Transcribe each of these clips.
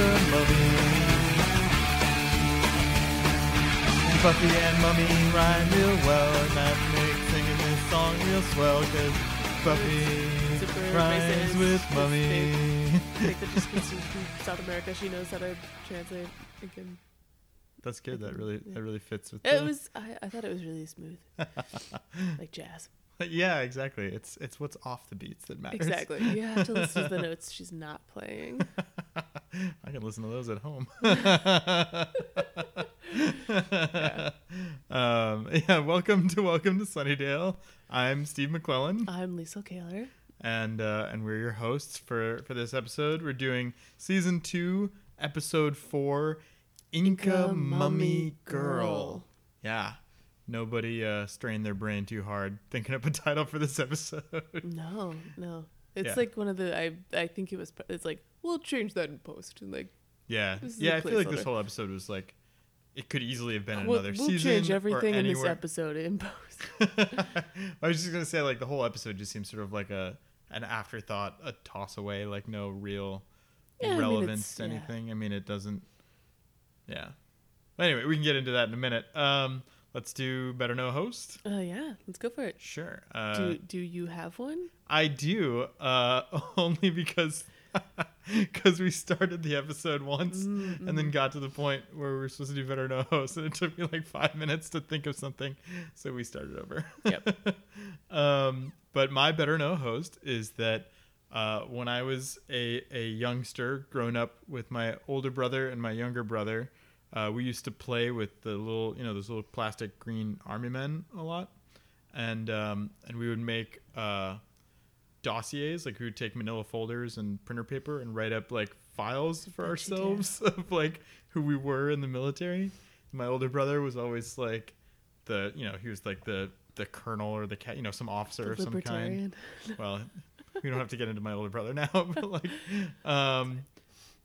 Inca Mummy. Buffy and Mummy rhyme real well, and that makes singing this song real swell, cause Buffy rhymes with Mummy. I think that just because she's from South America, she knows how to translate. and can- That's good. That really that really fits with. It the- was. I, I thought it was really smooth, like jazz. yeah, exactly. It's it's what's off the beats that matters. Exactly. You have to listen to the notes she's not playing. I can listen to those at home. Yeah. Um, yeah, welcome to Welcome to Sunnydale. I'm Steve McClellan, I'm Lisa Kaler. and uh, and we're your hosts for for this episode. We're doing season two, episode four, Inca, Inca Mummy Girl. Girl. Yeah, nobody uh, strained their brain too hard thinking up a title for this episode. No, no. It's Yeah. like one of the. I I think it was. It's like we'll change that in post and like yeah, yeah. i feel like this whole episode was like. It could easily have been we'll, another we'll season. change or everything in this episode in post. I was just gonna say like the whole episode just seems sort of like a an afterthought, a toss away, like no real Yeah, I mean, relevance to yeah. anything. I mean, it doesn't. Yeah. But anyway, we can get into that in a minute. Um, let's do better know host. Uh, yeah, let's go for it. Sure. Uh, do do you have one? I do. Uh, only because. Because we started the episode once Mm, and then got to the point where we were supposed to do better know host, and it took me like five minutes to think of something, so we started over. Yep. um, but my better know host is that uh, when I was a, a youngster growing up with my older brother and my younger brother, uh, we used to play with the little, you know, those little plastic green army men a lot, and um, and we would make uh, dossiers, like we would take Manila folders and printer paper and write up like files for ourselves of like who we were in the military. My older brother was always like the, you know, he was like the the colonel or the cat, you know, some officer The of some kind. Well, we don't have to get into my older brother now, but like, um,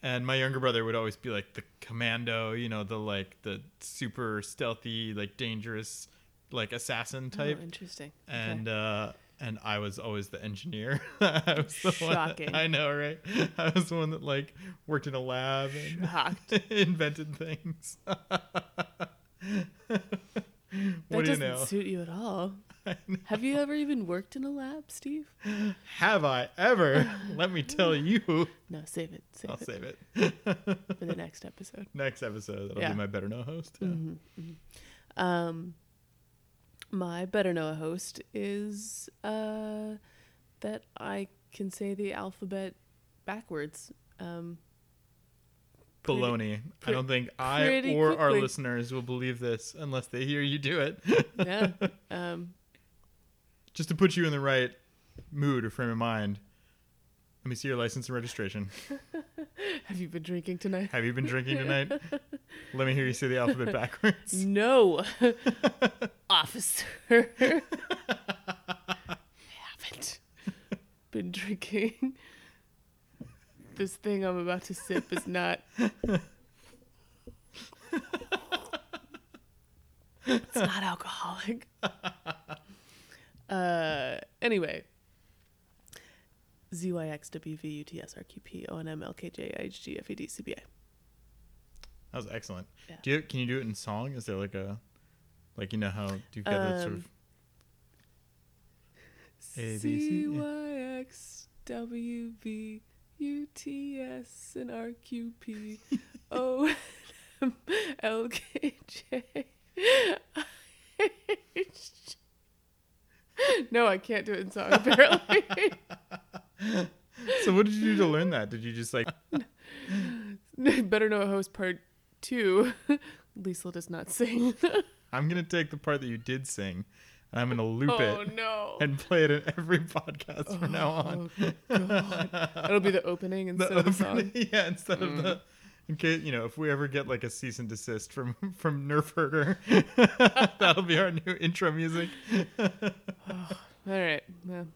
and my younger brother would always be like the commando, you know, the like the super stealthy, like dangerous, like assassin type Oh, interesting. Okay. and uh and I was always the engineer. I was the one that- Shocking. I know, right? I was the one that like worked in a lab and invented things. what that do doesn't know? suit you at all. Have you ever even worked in a lab, Steve? Have I ever? Let me tell you. No, save it. Save I'll it save it. for the next episode. Next episode, that'll Yeah. be my better know host. Yeah. Mhm, mhm. Um, my better know a host is uh, that I can say the alphabet backwards. Um, pretty- Baloney. I don't think I or our listeners will believe this unless they hear you do it. yeah. Um, Just to put you in the right mood or frame of mind, let me see your license and registration. have you been drinking tonight? Have you been drinking tonight? Let me hear you say the alphabet backwards. No, officer. I haven't been drinking. This thing I'm about to sip is not. it's not alcoholic. Uh, anyway. ZYXWVUTSRQP ONM LKJ IHG FAD CBA. That was excellent. Yeah. Do you can you do it in song? Is there like a like you know how do you get that sort Um, of A, B, C. Y X W V U T S and R Q P O M L K J. No, I can't do it in song apparently. So what did you do to learn that? Did you just like Better know a host part two. Lisa does not sing. I'm gonna take the part that you did sing and I'm gonna loop oh it no. and play it in every podcast from now oh, on. Oh, God. It'll be the opening instead of the song. yeah, instead of the mm. in case you know if we ever get like a cease and desist from from Nerf Herder, that'll be our new intro music. All right. Well,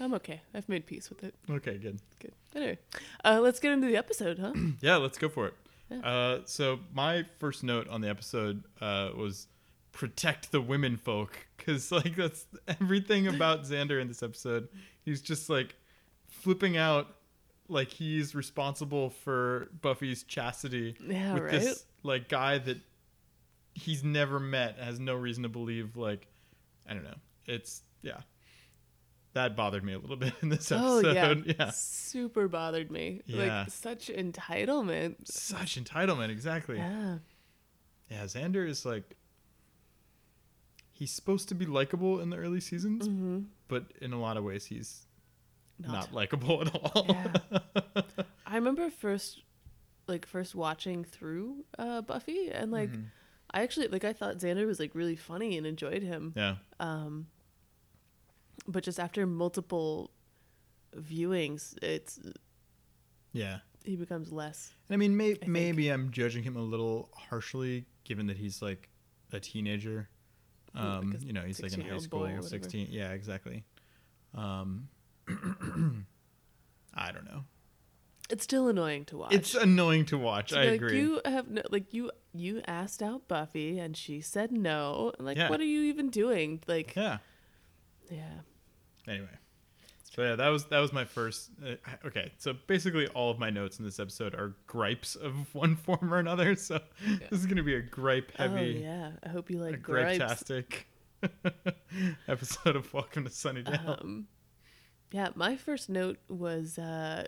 I'm okay. I've made peace with it. Okay, good. Good. Anyway, uh, let's get into the episode, huh? Yeah, let's go for it. Yeah. Uh, so my first note on the episode uh, was protect the women folk because like that's everything about Xander in this episode. He's just like flipping out like he's responsible for Buffy's chastity Yeah, with right. this like guy that he's never met has no reason to believe like I don't know. It's yeah. That bothered me a little bit in this oh episode. yeah. yeah. super bothered me. Yeah. Like such entitlement. Such entitlement, exactly. Yeah. Yeah, Xander is like he's supposed to be likable in the early seasons, hmm but in a lot of ways he's not, Not. likable at all. Yeah. I remember first, like first watching through uh, Buffy, and like Mhm. I actually like I thought Xander was like really funny and enjoyed him. yeah. Um, but just after multiple viewings, it's Yeah. he becomes less. And I mean, may- think. maybe I'm judging him a little harshly, given that he's like a teenager. Like Um, a you know, he's like in high 16-year-old or school, sixteen. Yeah, exactly. Um, I don't know. It's still annoying to watch. It's annoying to watch. To I like, agree. You have no, like you you asked out Buffy and she said no. Like, Yeah. what are you even doing? Like, yeah. yeah. Anyway, so yeah, that was that was my first. Uh, okay, so basically all of my notes in this episode are gripes of one form or another. So this is gonna be a gripe heavy. Oh yeah. I hope you like gripe-tastic episode of Welcome to Sunnydale. Um, yeah, my first note was uh,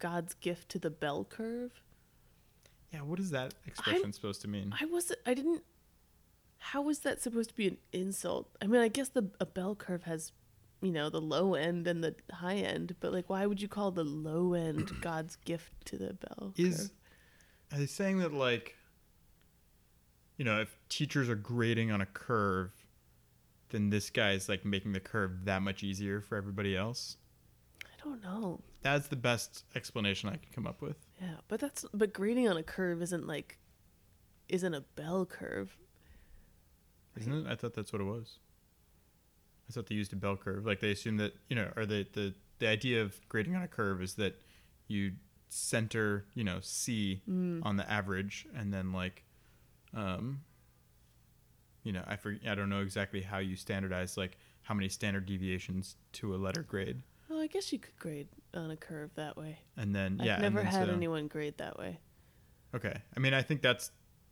God's gift to the bell curve. yeah, what is that expression supposed to mean? I wasn't. I didn't. How was that supposed to be an insult? I mean, I guess the a bell curve has, you know, the low end and the high end, but like, why would you call the low end God's gift to the bell Is are they saying that like, you know, if teachers are grading on a curve, then this guy's like making the curve that much easier for everybody else? I don't know. That's the best explanation I could come up with. Yeah, but that's but grading on a curve isn't like, isn't a bell curve. Isn't it? I thought that's what it was. I thought they used a bell curve. Like they assume that you know, or the the the idea of grading on a curve is that you center, you know, C Mm. on the average, and then like, um, you know, I forget. I don't know exactly how you standardize like how many standard deviations to a letter grade, Well, I guess you could grade on a curve that way. and then yeah I've yeah, never had so- anyone grade that way. Okay, I mean, I think that's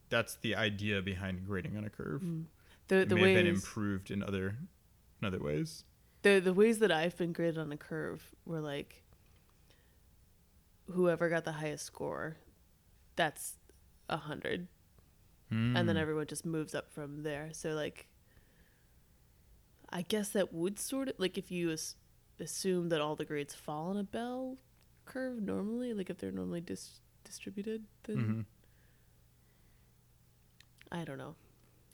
that's the idea behind grading on a curve. Mm. The It the may ways have been improved in other in other ways. the the ways that I've been graded on a curve were like whoever got the highest score, that's a hundred, and then Mm. everyone just moves up from there. So like, I guess that would sort of like if you as, assume that all the grades fall on a bell curve normally, like if they're normally dis- distributed, then Mhm. I don't know.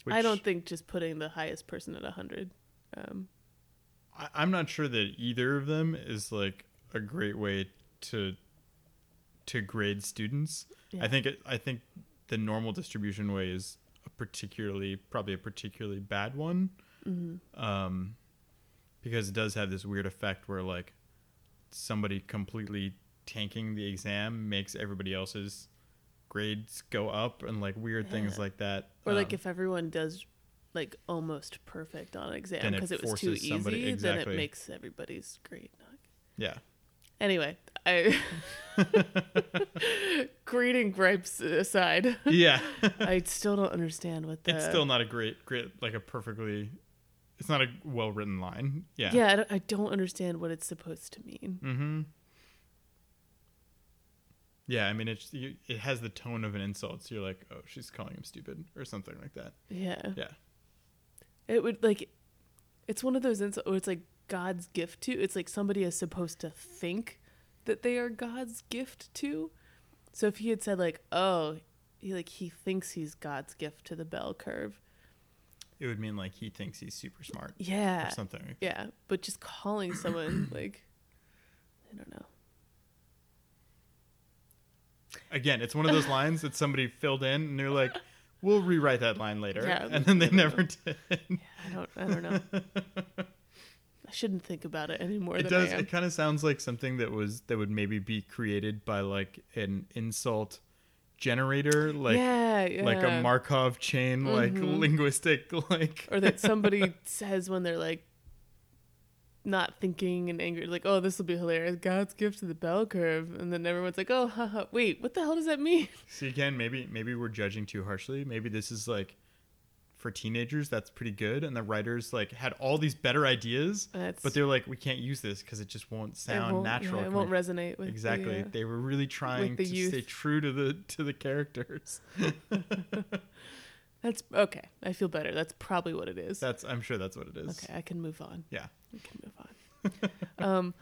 I don't think just putting the highest person at a hundred. Um, I, I'm not sure that either of them is like a great way to to grade students. Yeah. I think it, I think the normal distribution way is a particularly probably a particularly bad one. mhm. Um, because it does have this weird effect where like somebody completely tanking the exam makes everybody else's grades go up and like weird things like that. Or like Um, if everyone does like almost perfect on an exam Then it because it, was too somebody- easy, exactly. then it makes everybody's grade not. yeah. Anyway, I grading gripes aside, Yeah. I still don't understand what the it's still not a great great like a perfectly it's not a well written line yeah yeah I don't, I don't understand what it's supposed to mean. mm-hmm yeah i mean it's you, it has the tone of an insult so you're like oh she's calling him stupid or something like that Yeah, yeah it would like it's one of those insults where oh, it's like God's gift to. It's like somebody is supposed to think that they are God's gift to. So if he had said like, oh, he like he thinks he's God's gift to the bell curve. it would mean like he thinks he's super smart Yeah. or something like Yeah, but just calling someone like I don't know. again it's one of those lines that somebody filled in and they're like we'll rewrite that line later Yeah, and then they never did I don't I don't know. I shouldn't think about it anymore. it than does it kind of sounds like something that was that would maybe be created by like an insult generator like yeah, yeah. like a Markov chain, like Mhm. linguistic, like or that somebody says when they're like not thinking and angry, like, oh, this will be hilarious. God's gift to the bell curve. And then everyone's like, oh, haha, wait, what the hell does that mean? See again, maybe maybe we're judging too harshly. Maybe this is like for teenagers that's pretty good and the writers like had all these better ideas That's, but they're like we can't use this because it just won't sound won't- natural yeah, it won't resonate with the, exactly uh, they were really trying the to youth. stay true to the to the characters That's okay. I feel better. That's probably what it is. that's i'm sure that's what it is okay, I can move on. yeah I can move on. um,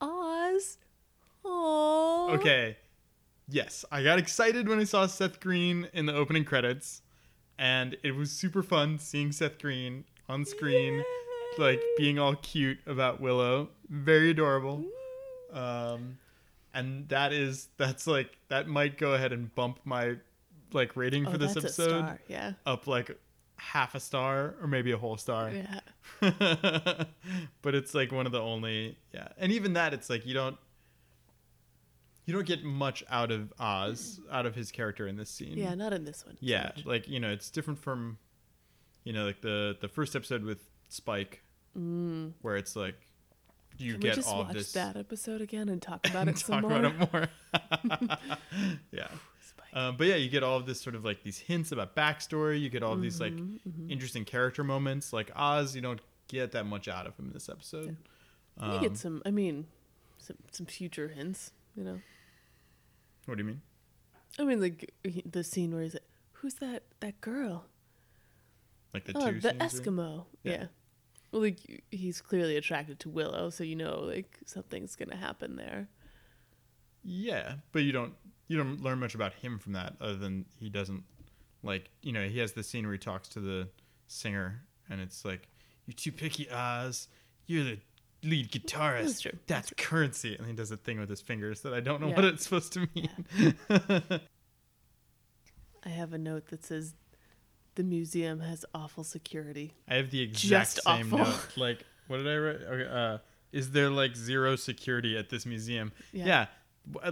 Oz. Oh. okay yes i got excited when i saw seth green in the opening credits and it was super fun seeing seth green on screen like being all cute about willow very adorable um and that is that's like that might go ahead and bump my like rating Oh, for this episode. Yeah. up like half a star or maybe a whole star Yeah. but it's like one of the only yeah and even that it's like you don't you don't get much out of oz out of his character in this scene Yeah, not in this one. yeah like you know it's different from you know like the the first episode with spike Mm. where it's like you Can we get just all watch this that episode again and talk about and it some talk more? about it more yeah. Um, but yeah you get all of this sort of like these hints about backstory you get all of these like Mhm, mhm. interesting character moments like oz you don't get that much out of him in this episode you Um, get some. I mean, some some future hints. You know. what do you mean I mean, like the scene where he's like, "Who's that? That girl? like the oh, two the Eskimo." Yeah. Yeah. Well, like he's clearly attracted to Willow, so you know, like something's gonna happen there. Yeah, but you don't you don't learn much about him from that other than he doesn't like you know he has the scene where he talks to the singer and it's like you're too picky Oz you're the lead guitarist That's true. that's currency and he does a thing with his fingers that I don't know Yeah. what it's supposed to mean I have a note that says, "The museum has awful security." I have the exact Just same awful. note like what did I write okay, uh is there like zero security at this museum Yeah. yeah.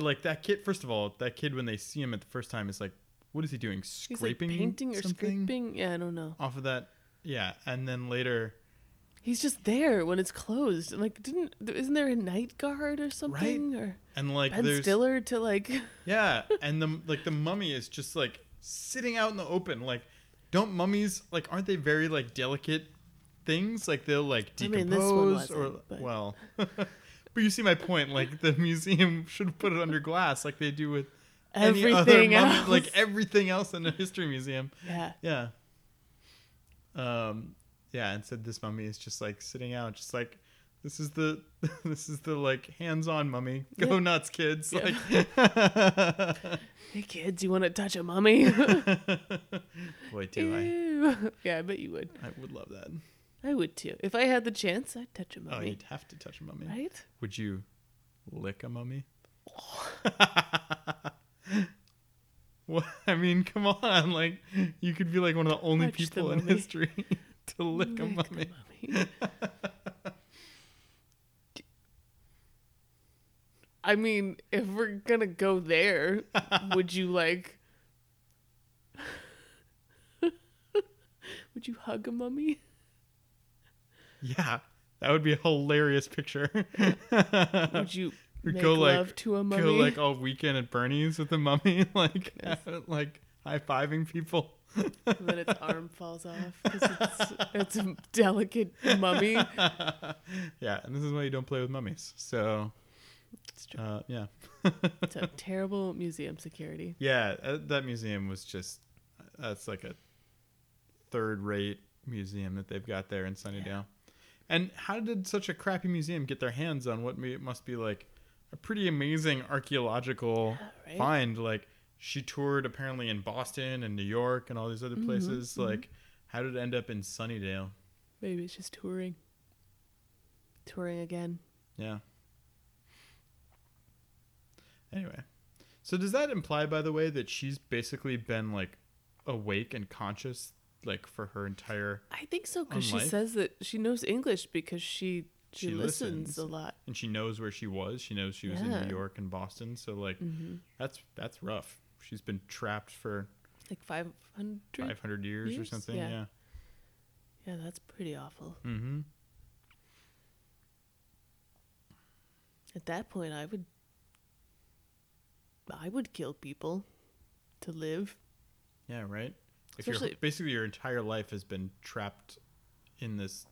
Like that kid first of all that kid when they see him at the first time is like what is he doing He's like scraping painting or scraping. Yeah, I don't know. off of that. Yeah, and then later, He's just there when it's closed. And like, didn't isn't there a night guard or something or and like Ben there's Stiller to like? yeah, and the like the mummy is just like sitting out in the open. Like, don't mummies like aren't they very like delicate things? Like they'll like I decompose mean, this one or but- well. but you see my point. Like the museum should put it under glass, like they do with Everything mummy- else. like everything else in the history museum. yeah. Yeah. Um yeah, and said this mummy is just like sitting out, just like this is the this is the like hands-on mummy. Go Yeah. nuts, kids! Yeah. Like, Hey kids, you want to touch a mummy? boy, do I! Yeah, I bet you would. I would love that. I would too. If I had the chance, I'd touch a oh, mummy. Oh, you'd have to touch a mummy. right? Would you lick a mummy? I mean, come on! Like, you could be like one of the only Touch the people in history to lick, a Lick mummy. mummy. I mean, if we're gonna go there, would you like? would you hug a mummy? Yeah, that would be a hilarious picture. Would you make go, like- to a mummy? Go like all weekend at Bernie's with the mummy, like like high fiving people. and then its arm falls off because it's, it's a delicate mummy. yeah, and this is why you don't play with mummies. So, It's true. uh, yeah, It's a terrible museum security. yeah, uh, that museum was just that's like a third-rate museum that they've got there in Sunnydale. And how did such a crappy museum get their hands on what may, must be like a pretty amazing archaeological right? find? Like she toured apparently in Boston and New York and all these other places. mhm. Like, how did it end up in Sunnydale? Maybe it's just touring. Touring again. Yeah. Anyway, so does that imply, by the way, that she's basically been like awake and conscious, like for her entire, I think so because she life? says that she knows English because she she, She listens, listens. a lot. and she knows where she was. She knows she was in New York and Boston. So like, hmm that's that's rough. She's been trapped for Like five hundred. 500 years, or something. Yeah. Yeah. Yeah, that's pretty awful. Mm-hmm. At that point, I would. I would kill people to live. Yeah, right. If Especially- basically your entire life has been trapped in this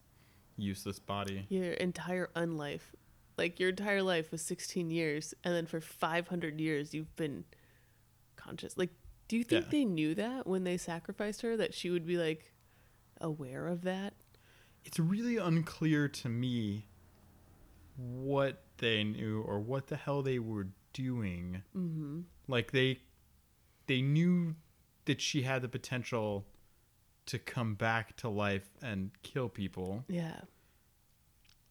useless body. Your entire unlife. Like, your entire life was 16 years, and then for 500 years, you've been conscious. Like, do you think Yeah. they knew that when they sacrificed her, that she would be, like, aware of that? It's really unclear to me what they knew or what the hell they were doing. Mm-hmm. Like they they knew that she had the potential to come back to life and kill people. Yeah.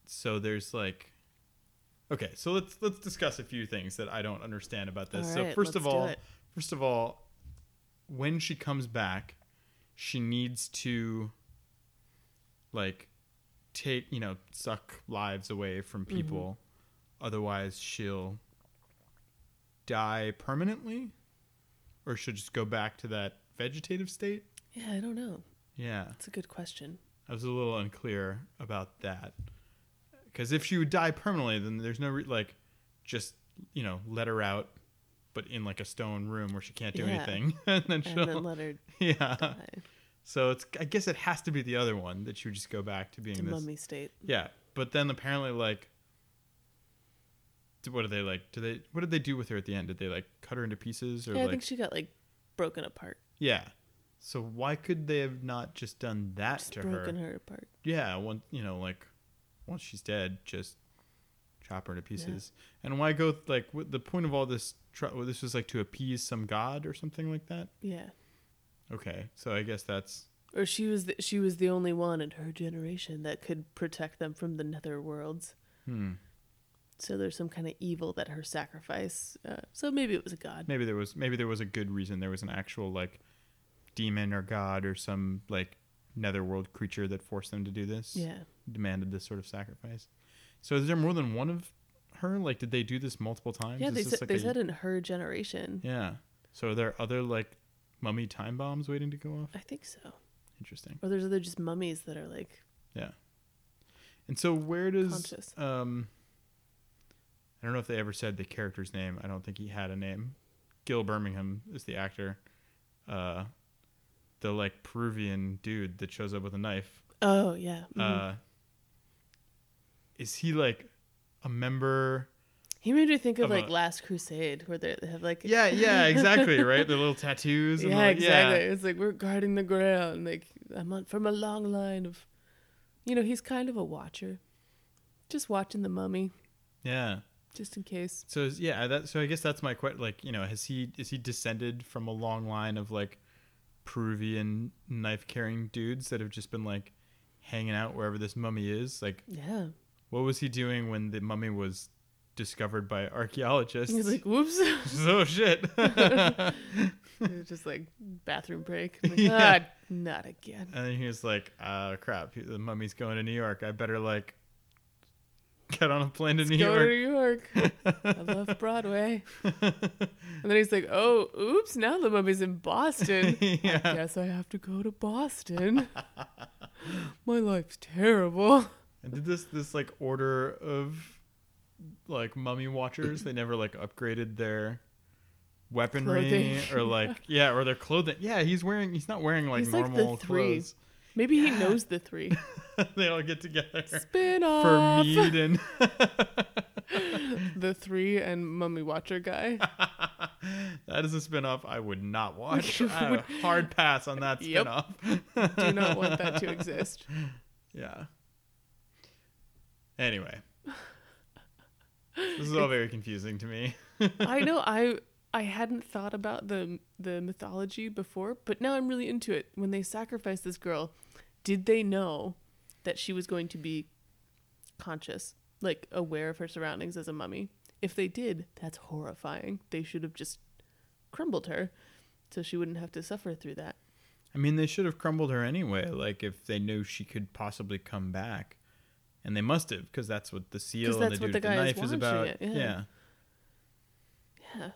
So there's like Okay, so let's let's discuss a few things that I don't understand about this. All so first of all, first of all, when she comes back, she needs to like take, you know, suck lives away from Mm-hmm. people. Otherwise, she'll die permanently or she'll just go back to that vegetative state. Yeah, I don't know. Yeah. That's a good question. I was a little unclear about that. Because if she would die permanently, then there's no re- like, just you know, let her out, but in like a stone room where she can't do Yeah. anything, and then And she'll then let her yeah. die So it's I guess it has to be the other one that she would just go back to being to this. mummy state. Yeah, but then apparently like, what do they like? Do they what did they do with her at the end? Did they like cut her into pieces or Yeah, I like think she got, like, broken apart. yeah? So why could they have not just done that Just to her? broken her apart. yeah once you know like once she's dead just chop her to pieces and why go like what, the point of all this tr- well, this was like to appease some god or something like that Yeah. okay so i guess that's Or she was the, she was the only one in her generation that could protect them from the nether worlds. hmm So there's some kind of evil that her sacrifice. Uh, so maybe it was a god. maybe there was maybe there was a good reason there was an actual like demon or god or some like netherworld creature that forced them to do this Yeah. demanded this sort of sacrifice so is there more than one of her like did they do this multiple times Yeah, Is they said like they a- said in her generation. yeah so are there other like mummy time bombs waiting to go off I think so. Interesting. Or there's other just mummies that are like Yeah. And so where does Conscious. um I don't know if they ever said the character's name. I don't think he had a name. Gil Birmingham is the actor. Uh the like Peruvian dude that shows up with a knife. oh yeah. mhm. Uh is he like a member he made me think of, of like a- Last Crusade where they have like Yeah, yeah, exactly, right? The little tattoos and yeah, like, exactly. It's like we're guarding the ground. Like I'm on, from a long line of, you know, he's kind of a watcher, just watching the mummy, Yeah. Just in case. So yeah, that so I guess that's my question. Like, you know, has he is he descended from a long line of like Peruvian knife carrying dudes that have just been like hanging out wherever this mummy is? Like, Yeah, what was he doing when the mummy was discovered by archaeologists? he's like, whoops, oh shit! Just like bathroom break. Like, Yeah. ah, not again. and then he was like, "Ah, crap! The mummy's going to New York. I better like get on a plane to New Go to York." New York. I love Broadway. and then he's like, oh, oops, now the mummy's in Boston. yeah. Guess I have to go to Boston. My life's terrible. And did this this like order of like mummy watchers? They never like upgraded their weaponry Clothing. or like yeah, or their clothing. Yeah, he's wearing he's not wearing like He's like the normal three. clothes. Maybe he knows the three. they all get together Spin for off. mead and the three and mummy watcher guy. that is a spin-off I would not watch. I- would- hard pass on that Yep. spin-off. Do not want that to exist. Yeah. Anyway. This is all very confusing to me. I know I I hadn't thought about the the mythology before, but now I'm really into it. When they sacrificed this girl, did they know that she was going to be conscious, like aware of her surroundings as a mummy? If they did, that's horrifying. They should have just crumbled her so she wouldn't have to suffer through that. I mean, they should have crumbled her anyway. Like if they knew she could possibly come back, and they must have, because that's what the seal and the dude the the knife is about. it, yeah. yeah. Yeah.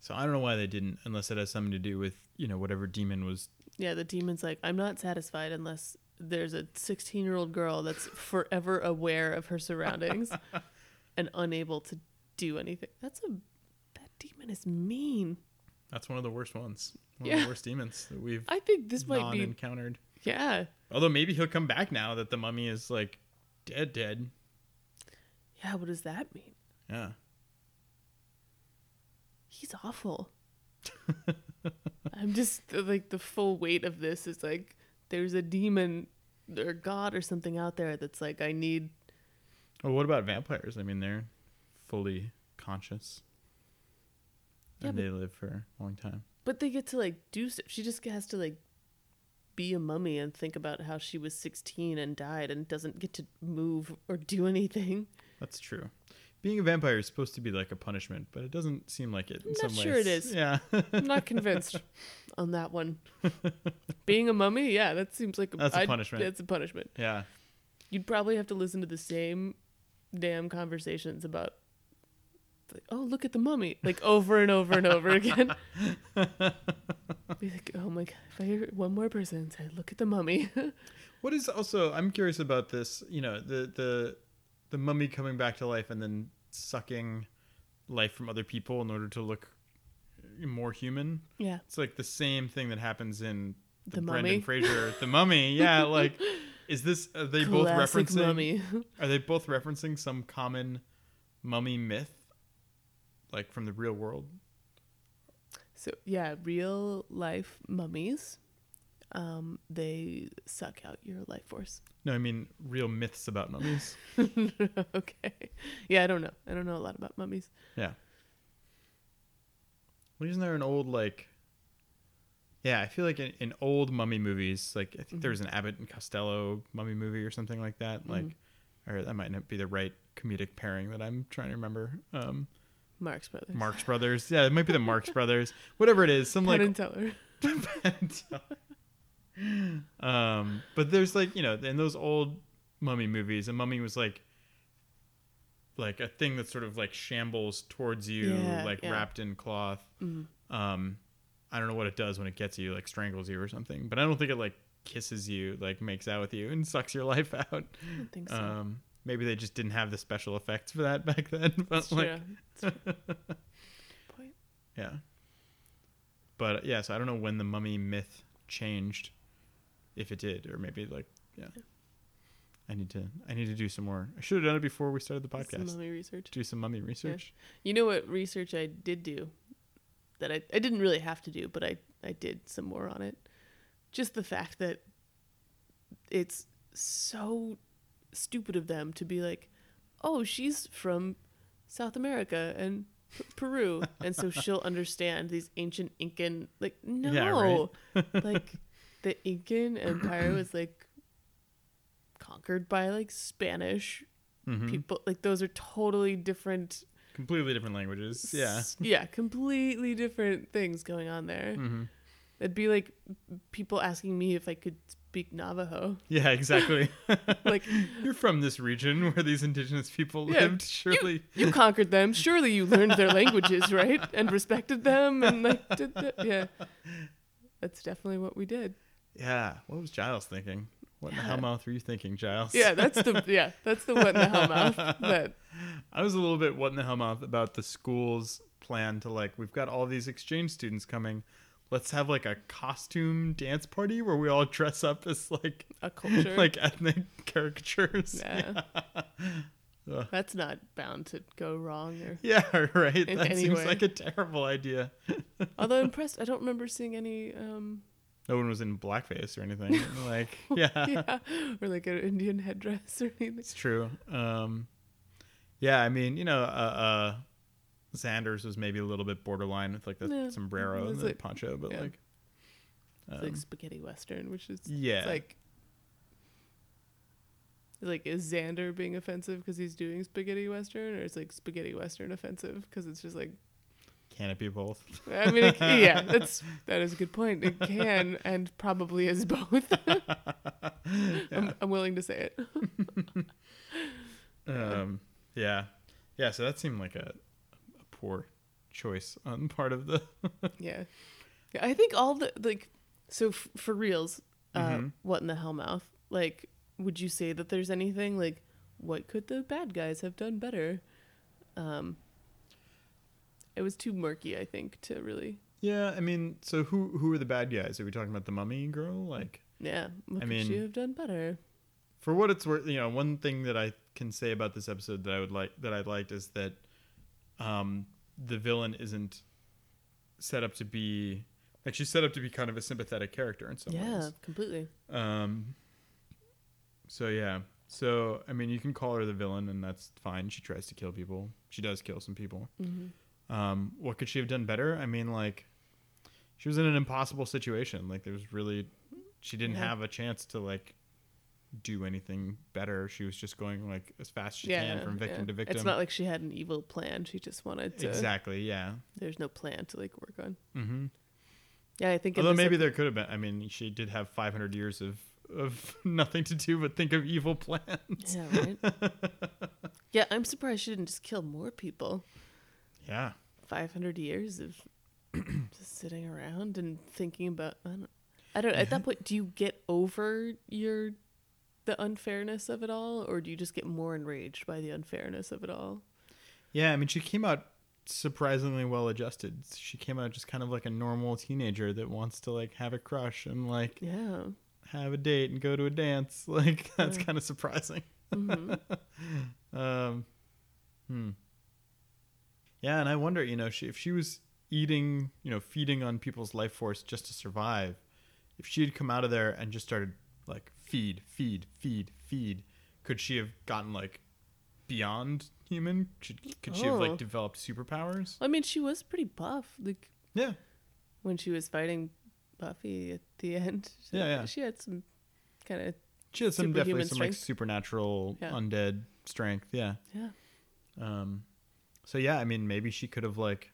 So I don't know why they didn't, unless it has something to do with you know whatever demon was. Yeah, the demon's like, I'm not satisfied unless there's a 16 year old girl that's forever aware of her surroundings. and unable to do anything. That's a that demon is mean. That's one of the worst ones. One Yeah. of the worst demons that we've I think this might be encountered. yeah. Although maybe he'll come back now that the mummy is like dead, dead. Yeah, what does that mean? Yeah. He's awful. I'm just like the full weight of this is like there's a demon or god or something out there that's like I need Well, what about vampires? I mean, they're fully conscious, Yeah, and but- they live for a long time. but they get to like do stuff. She just has to like be a mummy and think about how she was 16 and died and doesn't get to move or do anything. That's true. Being a vampire is supposed to be like a punishment, but it doesn't seem like it in I'm some not ways. sure it is. Yeah. I'm not convinced on that one. Being a mummy, yeah, that seems like That's a I'd- punishment. That's a punishment. yeah. You'd probably have to listen to the same damn conversations about like, oh, look at the mummy, like over and over and over again. Be like, oh my god, if I hear one more person say, look at the mummy. What is also I'm curious about this, you know, the the the mummy coming back to life and then sucking life from other people in order to look more human. yeah, It's like the same thing that happens in the, The Brendan Mummy? Fraser, the mummy. Yeah, like is this are they both classic referencing mummy. are they both referencing some common mummy myth like from the real world? So yeah, real life mummies, um, they suck out your life force. No, I mean real myths about mummies. okay. Yeah, I don't know. I don't know a lot about mummies. Yeah. Well, isn't there an old like? Yeah, I feel like in, in old mummy movies, like I think there was an Abbott and Costello mummy movie or something like that. Like, or that might not be the right comedic pairing that I'm trying to remember. Um, Marx Brothers. Marx Brothers, yeah, it might be the Marx Brothers, whatever it is. Some Penn like and Teller. um, but there's like you know in those old mummy movies, a mummy was like like a thing that sort of like shambles towards you, Yeah, like yeah. wrapped in cloth. Mhm. Um, I don't know what it does when it gets you, like strangles you or something, but I don't think it like kisses you, like makes out with you and sucks your life out. I don't think so. Um, maybe they just didn't have the special effects for that back then. But That's like, true. True. Point. yeah. But yeah, so I don't know when the mummy myth changed, if it did, or maybe like yeah. I need to I need to do some more. I should have done it before we started the Some podcast. mummy research. Do some mummy research. You know what research I did do that I, I didn't really have to do, but I, I did some more on it. Just the fact that it's so stupid of them to be like, oh, she's from South America and P- Peru. And so she'll understand these ancient Incan. Like, no. Yeah, like, the Incan Empire was like conquered by like Spanish Mhm. people. Like, those are totally different Completely different languages. Yeah. Yeah, completely different things going on there. hmm It'd be like people asking me if I could speak Navajo. Yeah, exactly. Like, You're from this region where these indigenous people Yeah, lived. Surely. you conquered them. Surely you learned their languages, right? And respected them and like did that. Yeah. That's definitely what we did. Yeah. What was Giles thinking? What in the hell mouth were you thinking, Giles? Yeah, that's the yeah, that's the what in the hell mouth that I was a little bit what in the hell mouth about the school's plan to like we've got all these exchange students coming. Let's have like a costume dance party where we all dress up as like a culture. like ethnic caricatures. yeah. Ugh. That's not bound to go wrong or Yeah, right. That seems way. like a terrible idea. although impressed I don't remember seeing any um No one was in blackface or anything. like, yeah, yeah or like an Indian headdress or anything. it's true. Um, yeah, I mean, you know, uh, uh, Xander's was maybe a little bit borderline with like the Yeah, sombrero and the like- poncho, but yeah. like, It's um, like spaghetti western, which is yeah, it's like like is Xander being offensive because he's doing spaghetti western, or is like spaghetti western offensive because it's just like can it be both? I mean it, yeah that's that is a good point. It can and probably is both. I'm, I'm willing to say it. Um, yeah, yeah. So that seemed like a, a poor choice on part of the. Yeah, yeah. I think all the like so f- for reals. Uh, Mhm. What in the hell mouth? Like, would you say that there's anything like what could the bad guys have done better? Um, it was too murky, I think, to really. Yeah, I mean, so who who are the bad guys? Are we talking about the mummy girl? Like, Yeah, what I could she have done better? for what it's worth, you know, one thing that I can say about this episode that I would like that I liked is that um, the villain isn't set up to be like she's set up to be kind of a sympathetic character in some yeah, ways. Yeah, completely. Um. So yeah. So I mean, you can call her the villain, and that's fine. She tries to kill people. She does kill some people. hmm Um. What could she have done better? I mean, like, she was in an impossible situation. Like, there was really, she didn't Yeah. have a chance to like do anything better. She was just going like as fast as she Yeah, can from victim yeah. to victim. It's not like she had an evil plan. She just wanted to. exactly. Yeah. There's no plan to like work on. Mm-hmm. Yeah, I think. Although maybe there could have been. I mean, she did have 500 years of of nothing to do but think of evil plans. Yeah, right. yeah, I'm surprised she didn't just kill more people. Yeah. 500 years of just sitting around and thinking about. I don't. I don't. At that point, do you get over your the unfairness of it all, or do you just get more enraged by the unfairness of it all? Yeah, I mean, she came out surprisingly well adjusted. She came out just kind of like a normal teenager that wants to like have a crush and like Yeah. have a date and go to a dance. Like that's Yeah. kind of surprising. hmm Um, hmm. Yeah, and I wonder, you know, she, if she was eating, you know, feeding on people's life force just to survive, if she had come out of there and just started like feed, feed, feed, feed, could she have gotten like beyond human? Could, could she have Oh. like developed superpowers? I mean, she was pretty buff. Like Yeah. when she was fighting Buffy at the end. She, Yeah, yeah. She had some kind of She had some definitely Superhuman some like strength. supernatural Yeah. undead strength. Yeah. yeah. Um, so yeah, I mean, maybe she could have like,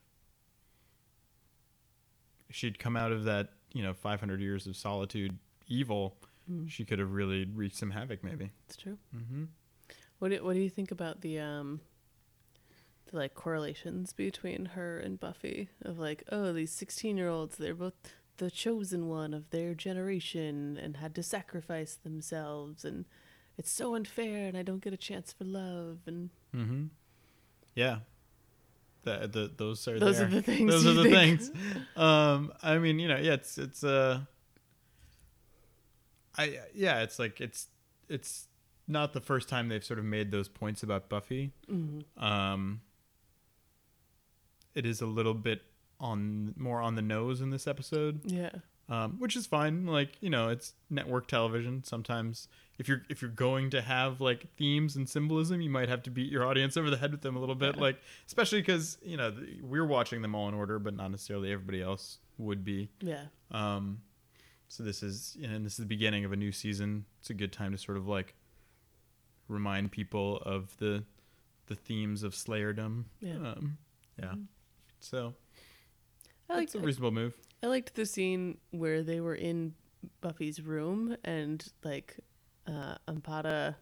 she'd come out of that, you know, 500 years of solitude evil. Mm. She could have really wreaked some havoc, maybe. It's true. Mm-hmm. What do, what do you think about the um the like correlations between her and Buffy of like oh these 16-year-olds they're both the chosen one of their generation and had to sacrifice themselves and it's so unfair and I don't get a chance for love and Mm-hmm. Yeah. The, the, those are those there. are the things Those are the think. things. Um, I mean, you know, yeah, it's, it's, uh, I, yeah, it's like, it's, it's not the first time they've sort of made those points about Buffy. Mhm. Um, it is a little bit on more on the nose in this episode, Yeah. um, which is fine. Like you know, it's network television. Sometimes if you're if you're going to have like themes and symbolism, you might have to beat your audience over the head with them a little bit. Yeah. Like especially because you know we're watching them all in order, but not necessarily everybody else would be. Yeah. Um, so this is you know, and this is the beginning of a new season. It's a good time to sort of like remind people of the the themes of Slayerdom. Yeah. Um, yeah. Mhm. So I liked it's a reasonable move. I liked the scene where they were in Buffy's room and like uh Ampata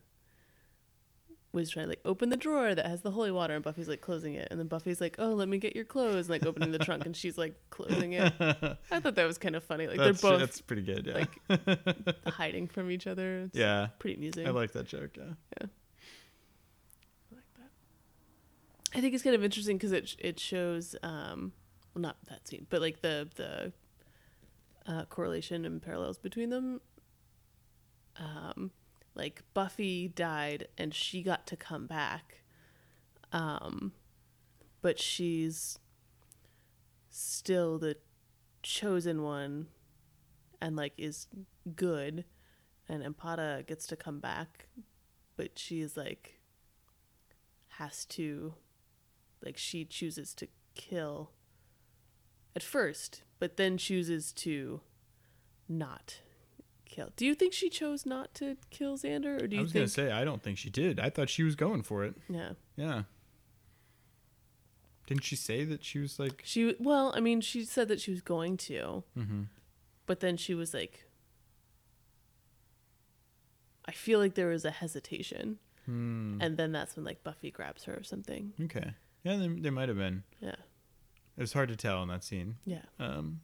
was trying to like open the drawer that has the holy water and Buffy's like closing it and then Buffy's like, Oh, let me get your clothes and like opening the trunk and she's like closing it. I thought that was kind of funny. Like that's, they're both that's pretty good. Yeah. like hiding from each other. It's yeah. pretty amusing. I like that joke. Yeah. I like that. I think it's kind of interesting because it it shows um well not that scene but like the the uh, correlation and parallels between them. Um, like Buffy died and she got to come back, um, but she's still the chosen one, and like is good, and Ampata gets to come back, but she's like has to like she chooses to kill at first but then chooses to not kill do you think she chose not to kill xander or do you? I was gonna say I don't think she did. I thought she was going for it. yeah Yeah. Didn't she say that she was like? she well i mean she said that she was going to Mm-hmm. but then she was like i feel like there was a hesitation Hmm. and then that's when like buffy grabs her or something Okay. Yeah, there, there might have been. yeah It was hard to tell in that scene. yeah Um,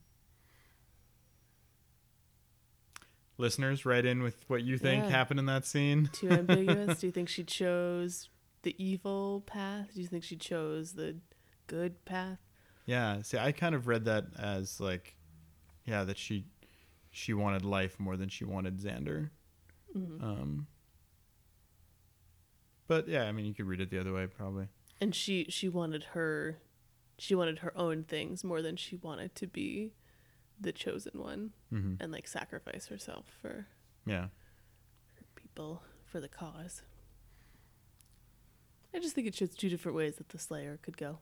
listeners, write in with what you think Yeah. happened in that scene. too ambiguous do you think she chose the evil path? Do you think she chose the good path? Yeah. See, I kind of read that as like, yeah, that she she wanted life more than she wanted Xander. Mm-hmm. Um. But yeah, I mean, you could read it the other way, probably. And she she wanted her she wanted her own things more than she wanted to be the chosen one hmm and like sacrifice herself for Yeah. people for the cause. I just think it shows two different ways that the Slayer could go.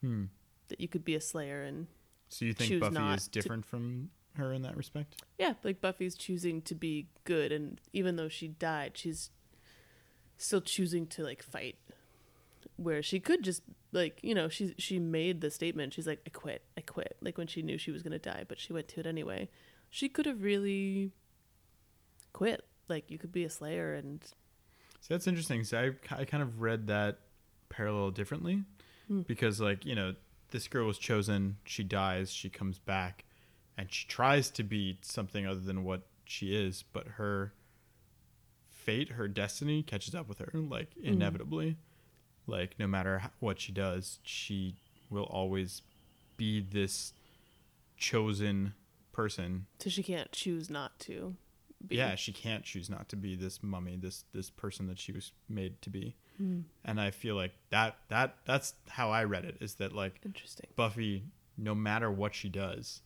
Hmm. That you could be a Slayer and So you think Buffy is to- different from her in that respect? yeah, like Buffy's choosing to be good and even though she died, she's still choosing to like fight. Where she could just like, you know, she she made the statement, she's like, I quit, I quit, like when she knew she was gonna die, but she went to it anyway. She could have really quit. Like you could be a slayer and So that's interesting. So I, I kind of read that parallel differently Hmm. because, like, you know, this girl was chosen, she dies, she comes back, and she tries to be something other than what she is, but her fate, her destiny catches up with her, like, inevitably. Like, no matter what she does, she will always be this chosen person so she can't choose not to be. yeah she can't choose not to be this mummy this this person that she was made to be Hmm. and i feel like that that that's how i read it is that like Interesting. buffy no matter what she does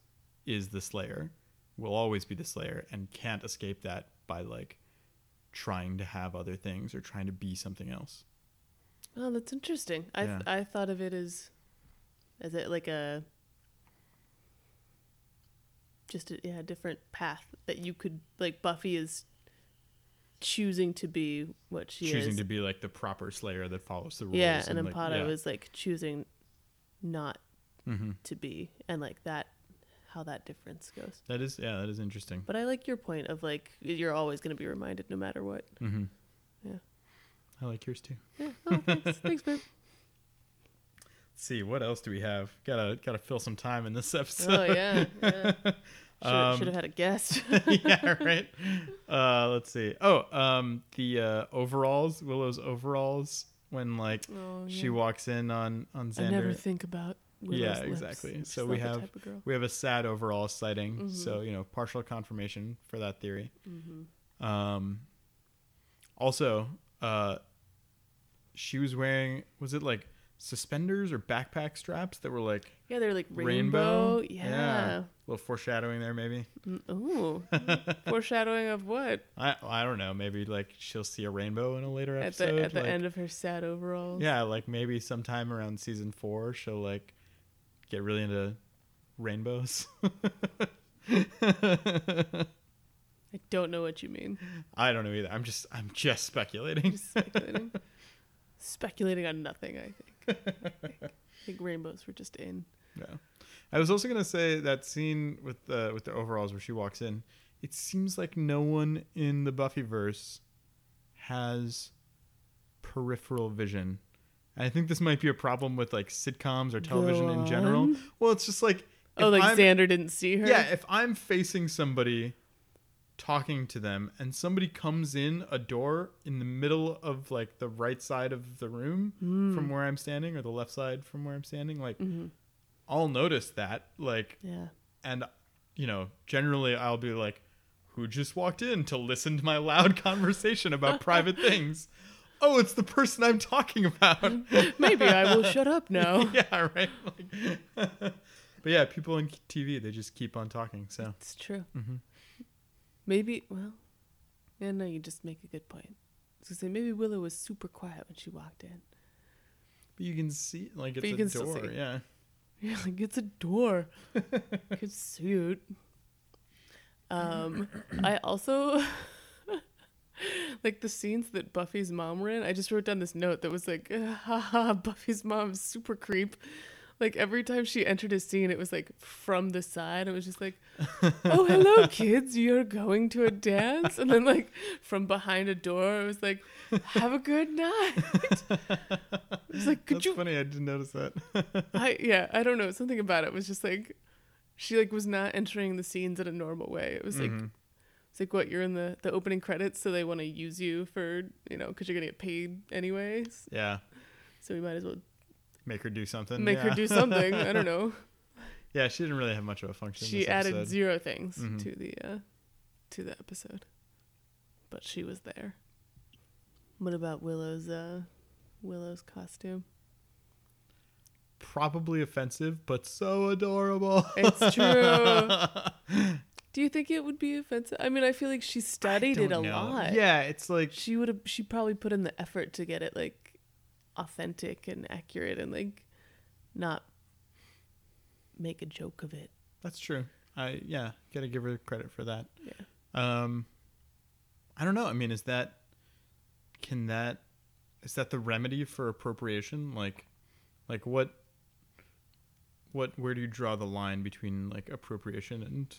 is the slayer will always be the slayer and can't escape that by like trying to have other things or trying to be something else Oh, that's interesting. I th- Yeah. I thought of it as as it like a just a yeah, different path that you could like Buffy is choosing to be what she choosing is. to be like the proper slayer that follows the rules yeah, and like, Ampata yeah. was like choosing not Mhm. to be and like that how that difference goes. that is yeah that is interesting But I like your point of like you're always going to be reminded no matter what. mm-hmm. Yeah. I like yours too Yeah. Oh, thanks. thanks, babe. Let's see what else do we have gotta gotta fill some time in this episode Oh yeah. yeah. Should, Um, should have had a guest. yeah, right. Uh, let's see. Oh, um, the uh, overalls, Willow's overalls, when like oh, she walks in on on Xander. I never think about Willow's Yeah, lips. exactly. I'm So not we have- type of girl. We have a sad overall sighting, Mhm. so you know partial confirmation for that theory. Mhm. Um, also, uh, she was wearing was it like suspenders or backpack straps that were like Yeah, they're like rainbow? rainbow. Yeah. a little foreshadowing there, maybe. Mm, Ooh. Foreshadowing of what? I I don't know. Maybe like she'll see a rainbow in a later At episode. the at the like- end of her sad overalls. Yeah, like maybe sometime around season four, she'll like get really into rainbows. I don't know what you mean. I don't know either. I'm just I'm just speculating. Just speculating. speculating on nothing, I think. I think. I think rainbows were just in. Yeah, I was also gonna say that scene with the with the overalls where she walks in. It seems like no one in the Buffyverse has peripheral vision. And I think this might be a problem with like sitcoms or television in general. Well, it's just like Oh, like I'm- Xander didn't see her? Yeah, if I'm facing somebody talking to them and somebody comes in a door in the middle of like the right side of the room Mm. from where I'm standing or the left side from where I'm standing, like hmm I'll notice that. Like Yeah. and you know, generally I'll be like, who just walked in to listen to my loud conversation about private things? Oh, it's the person I'm talking about. Maybe I will shut up now. yeah, right. Like, but yeah, people on TV they just keep on talking. So It's true. mhm. Maybe, well, yeah, no, you just make a good point. I was gonna say maybe Willow was super quiet when she walked in. But you can see, like, it's a door. Yeah. Yeah, like it's a door. you could see it. Um, I also like the scenes that Buffy's mom were in. I just wrote down this note that was like, "Ha ha, Buffy's mom's super creep. Like every time she entered a scene, it was like from the side. It was just like, oh, hello, kids, you're going to a dance. And then, like, from behind a door, it was like, have a good night. It's like, could That's you funny. I didn't notice that. I yeah, I don't know. Something about it was just like she like was not entering the scenes in a normal way. It was like Mhm. it's It's like what you're in the the opening credits, so they want to use you for you know because you're gonna get paid anyways. Yeah. So we might as well Make her do something. make her do something. I don't know. yeah, she didn't really have much of a function. She this added episode. zero things Mhm. to the uh, to the episode, but she was there. What about Willow's uh, Willow's costume? Probably offensive, but so adorable. It's true. Do you think it would be offensive? I mean, I feel like she studied it a know. lot. Yeah, it's like She would have. She probably put in the effort to get it like authentic and accurate, and like not make a joke of it. that's true. I yeah, gotta give her credit for that. Yeah. Um, I don't know. I mean, is that can that is that the remedy for appropriation? Like, like what what where do you draw the line between like appropriation and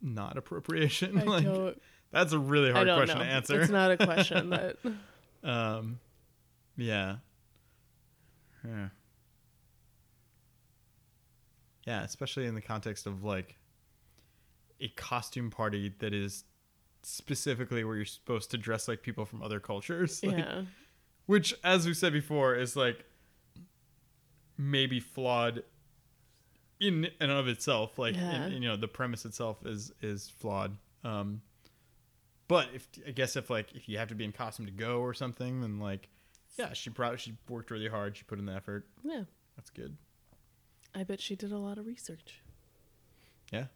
not appropriation? I like don't. that's a really hard question know. to answer. It's not a question that. Um, yeah. Yeah. Yeah, especially in the context of like a costume party that is specifically where you're supposed to dress like people from other cultures. Like, yeah. Which, as we said before, is like maybe flawed in and of itself. Like, in- Yeah. you know, the premise itself is is flawed. Um, but if I guess if like if you have to be in costume to go or something, then like, yeah, she probably she worked really hard. She put in the effort. Yeah. That's good. I bet she did a lot of research. Yeah.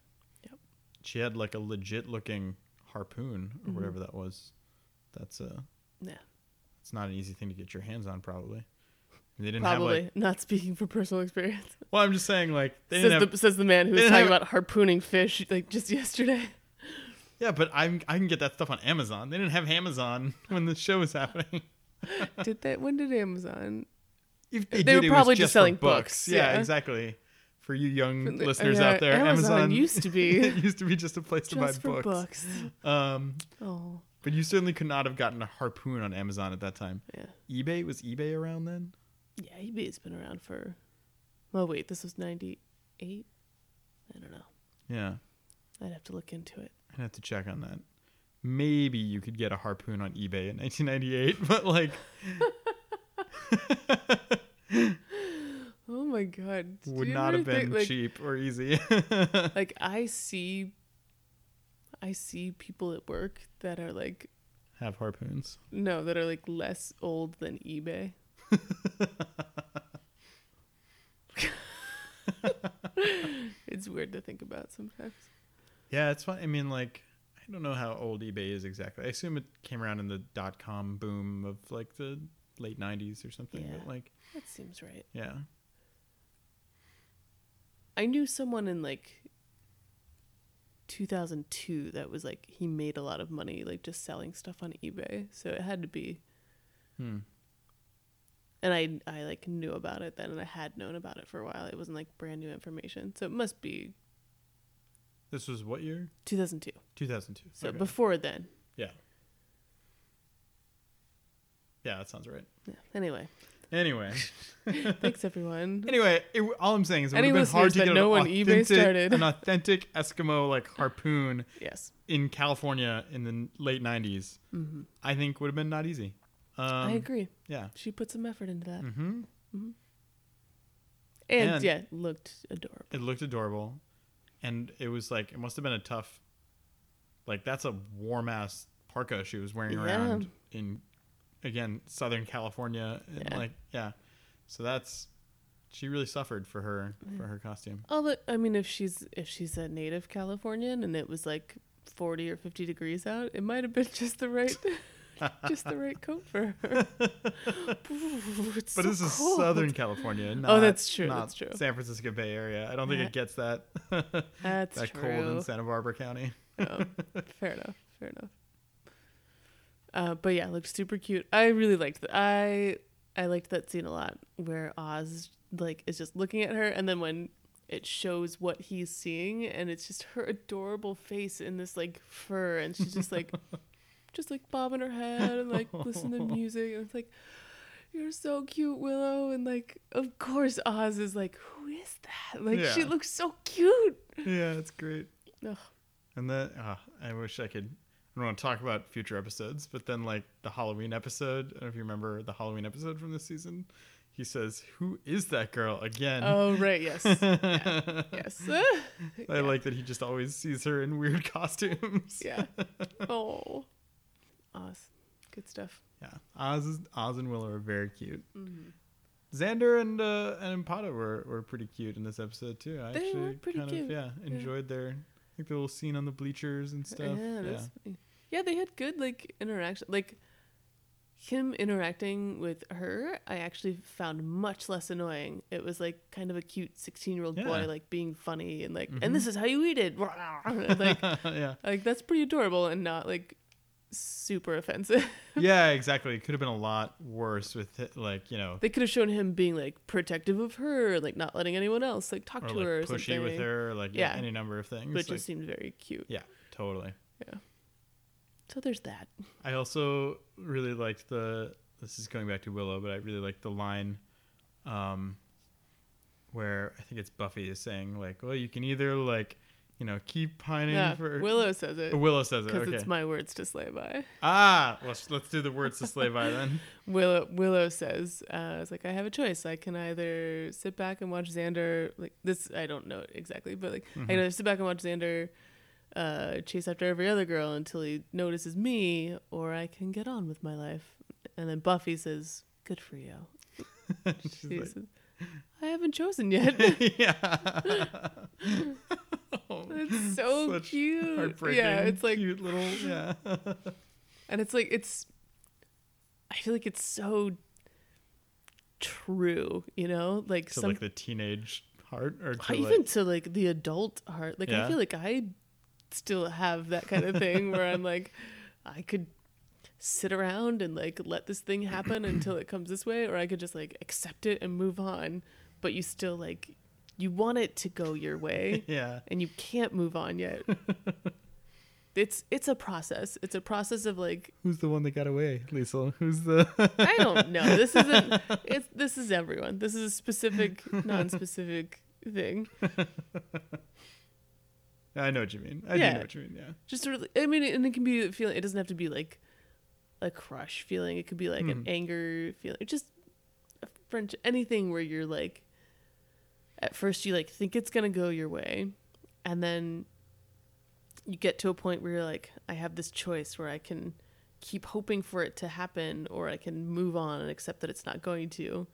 Yep. She had like a legit looking harpoon or Mhm. whatever that was. That's a. Yeah. it's not an easy thing to get your hands on probably. They didn't have Probably like not speaking for personal experience. well, I'm just saying like they Says have, the, says the man who was talking have- about harpooning fish like just yesterday. Yeah, but I'm I can get that stuff on Amazon. They didn't have Amazon when the show was happening. did they? When did Amazon? If They did, were probably just for selling books, Yeah, yeah. exactly. For you young From the- listeners yeah, out there, Amazon Amazon, used to be it used to be just a place to buy for books. books. Um, Oh, but you certainly could not have gotten a harpoon on Amazon at that time. yeah. eBay was eBay around then. Yeah, eBay's been around for. Well, wait, this was '98. I don't know. Yeah, I'd have to look into it. I'd have to check on that. Maybe you could get a harpoon on eBay in 1998, but like Oh my god! Would not have been think, like, cheap or easy. Like I see, I see people at work that are like have harpoons. no, that are like less old than eBay. it's weird to think about sometimes. Yeah, it's fun. I mean, like, I don't know how old eBay is exactly. I assume it came around in the dot com boom of like the late '90s or something. Yeah. But like, That seems right. yeah, I knew someone in like 2002 that was like he made a lot of money like just selling stuff on eBay. So it had to be hmm. and I I like knew about it then and I had known about it for a while. It wasn't like brand new information. So it must be This was what year? 2002. 2002. So Okay. before then. yeah, yeah, that sounds right. Yeah. Anyway, Anyway, thanks everyone. anyway, it, all I'm saying is it would have been hard to get know an authentic, started. an authentic Eskimo like harpoon Yes. in California in the late '90s. hmm I think would have been not easy. Um, I agree. Yeah. She put some effort into that. hmm And, And- yeah, looked adorable. It looked adorable, and it was like it must have been a tough. Like that's a warm ass parka she was wearing Yeah. around in, again Southern California, and Yeah. like yeah, so that's she really suffered for her for her costume. Although I mean, if she's if she's a native Californian and it was like forty or fifty degrees out, it might have been just the right, just the right coat for her. Ooh, But so this is cold. Southern California. Not, Oh, that's true, that's true. San Francisco Bay Area. I don't think it gets that That's that true. cold in Santa Barbara County. Oh, fair enough. Fair enough. Uh, but yeah, it looked super cute. I really liked that. I I liked that scene a lot where Oz like is just looking at her, and then when it shows what he's seeing, and it's just her adorable face in this like fur, and she's just like, just like bobbing her head and like listening to music, and it's like. You're so cute, Willow, and like, of course, Oz is like, who is that? Like, she looks so cute. yeah, it's great. Ugh. And then uh, I wish I could. I don't want to talk about future episodes, but then like the Halloween episode. I don't know if you remember the Halloween episode from this season. He says, "Who is that girl again?" Oh right, yes, yeah. yes. I Yeah. like that he just always sees her in weird costumes. Yeah. Oh, Oz, good stuff. Yeah, Oz, is, Oz and Willow are very cute. Mm-hmm. Xander and uh, and Ampata were, were pretty cute in this episode too. I They actually were pretty kind cute. of yeah enjoyed their like the little scene on the bleachers and stuff. Yeah, Yeah, yeah, they had good like interaction. Like him interacting with her, I actually found much less annoying. It was like kind of a cute sixteen-year-old Yeah. boy, like being funny and like, Mhm. and this is how you eat it. Like, yeah, like that's pretty adorable and not like super offensive. yeah, exactly. It could have been a lot worse with like you know, they could have shown him being like protective of her, like not letting anyone else like talk or to like her or pushy something. with her, like Yeah. any number of things. but it like- just seemed very cute. yeah, totally. Yeah. So there's that. I also really liked the. This is going back to Willow, but I really liked the line, um, where I think it's Buffy is saying like, "Well, you can either like, you know, keep pining Yeah, for." Willow says it Willow says it. because Okay. it's my words to slay by. ah, well, sh- let's do the words to slay by then. Willow Willow says, uh, "It's like I have a choice. I can either sit back and watch Xander like this. I don't know exactly, but like I Mm-hmm. can either sit back and watch Xander uh, chase after every other girl until he notices me, or I can get on with my life." And then Buffy says, "Good for you." She's She like, says, "I haven't chosen yet." yeah. It's so such cute. Heartbreaking. Yeah, it's like cute little yeah. And it's like it's I feel like it's so true, you know? Like to some like the teenage heart, or to even like, to like the adult heart. Like I feel like I still have that kind of thing where I'm like I could sit around and like let this thing happen until it comes this way or I could just like accept it and move on, but you still like you want it to go your way yeah. and you can't move on yet. it's it's a process. It's a process of like Who's the one that got away, Lisa? Who's the? I don't know. This isn't. It's this is everyone. This is a specific, non-specific thing. I know what you mean. I Yeah. do know what you mean. Yeah. Just sort of. I mean, and it can be a feeling. It doesn't have to be like a crush feeling. It could be like an Mhm. anger feeling. Just a French anything where you're like. At first, you like think it's gonna go your way, and then you get to a point where you're like, I have this choice where I can keep hoping for it to happen, or I can move on and accept that it's not going to.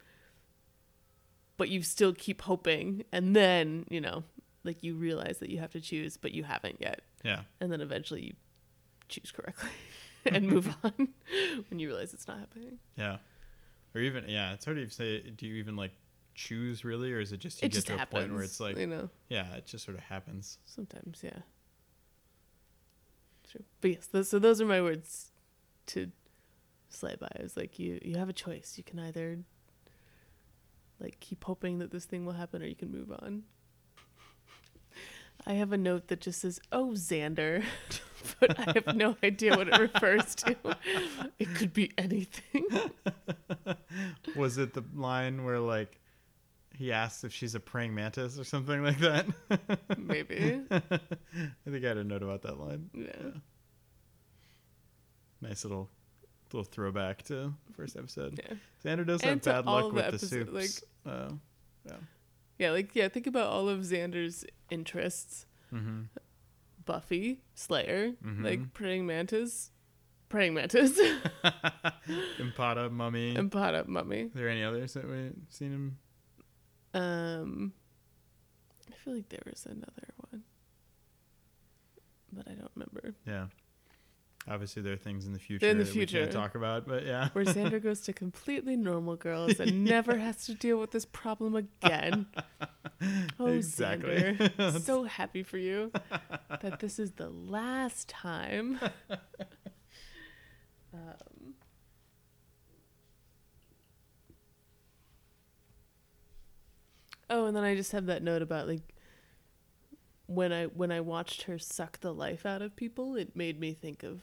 But you still keep hoping, and then you know, like you realize that you have to choose, but you haven't yet Yeah. and then eventually you choose correctly and move on when you realize it's not happening. Yeah. Or even yeah, it's hard to say. Do you even like choose really, or is it just you it get just to a happens. point where it's like you know, yeah, it just sort of happens. sometimes, yeah. True, but yes, those, so those are my words to slay by. It's like you you have a choice. You can either like keep hoping that this thing will happen, or you can move on. I have a note that just says, "Oh, Xander," but I have no idea what it refers to. It could be anything. Was it the line where like he asks if she's a praying mantis or something like that? Maybe. I think I had a note about that line. Yeah. Nice little little throwback to first episode. Yeah. Xander does And have bad luck with the episode- soups. uh, yeah. Yeah, like yeah, think about all of Xander's interests. Mm-hmm. Buffy, Slayer, Mhm. like praying mantis, praying mantis, Ampata, Mummy. up mummy. Are there any others that we've seen him? Um I feel like there was another one. But I don't remember. Yeah. Obviously, there are things in the future in the that we future. can't talk about, but yeah. Where Xander goes to completely normal girls and never has to deal with this problem again. Oh, Exactly. Xander. so happy for you that this is the last time. um, oh, and then I just have that note about like when I when I watched her suck the life out of people, it made me think of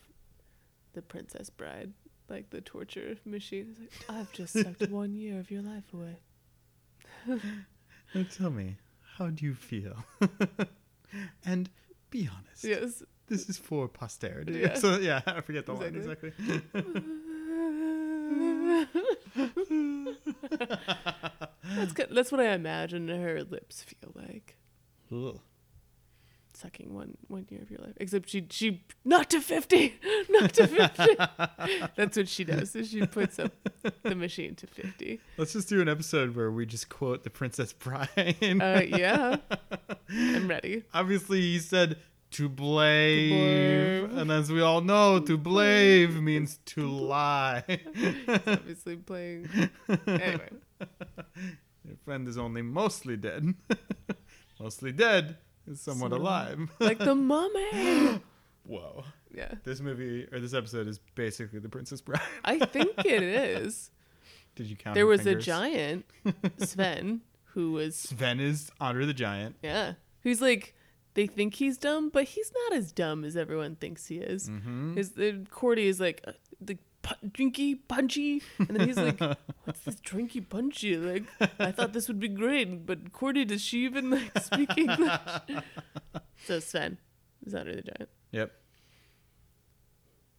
the Princess Bride, like the torture machine. It's like I've just sucked one year of your life away. Now tell me, how do you feel? and Be honest. Yes. This is for posterity. Yeah. So yeah, I forget the line Exactly. That's good. That's what I imagine her lips feel like. Ugh. Sucking one one year of your life. Except she she not to fifty. Not to fifty. That's what she does. Is she puts up the machine to fifty. Let's just do an episode where we just quote the Princess Bride. Uh yeah. I'm ready. Obviously, he said to blave, and as we all know, to blave means to lie. Obviously playing anyway. Your friend is only mostly dead. mostly dead is somewhat Somewhat alive. Like the mummy. Whoa. Yeah. This movie or this episode is basically the Princess Bride. I think it is. Did you count? There her was fingers? a giant, Sven, who was Sven is Andre the Giant. yeah, who's like they think he's dumb, but he's not as dumb as everyone thinks he is. Mm-hmm. His the Cordy is like uh, the drinky punchy, and then he's like, "What's this drinky punchy?" Like I thought this would be great, but Cordy does she even like speak English? so Sven is Andre the Giant. Yep.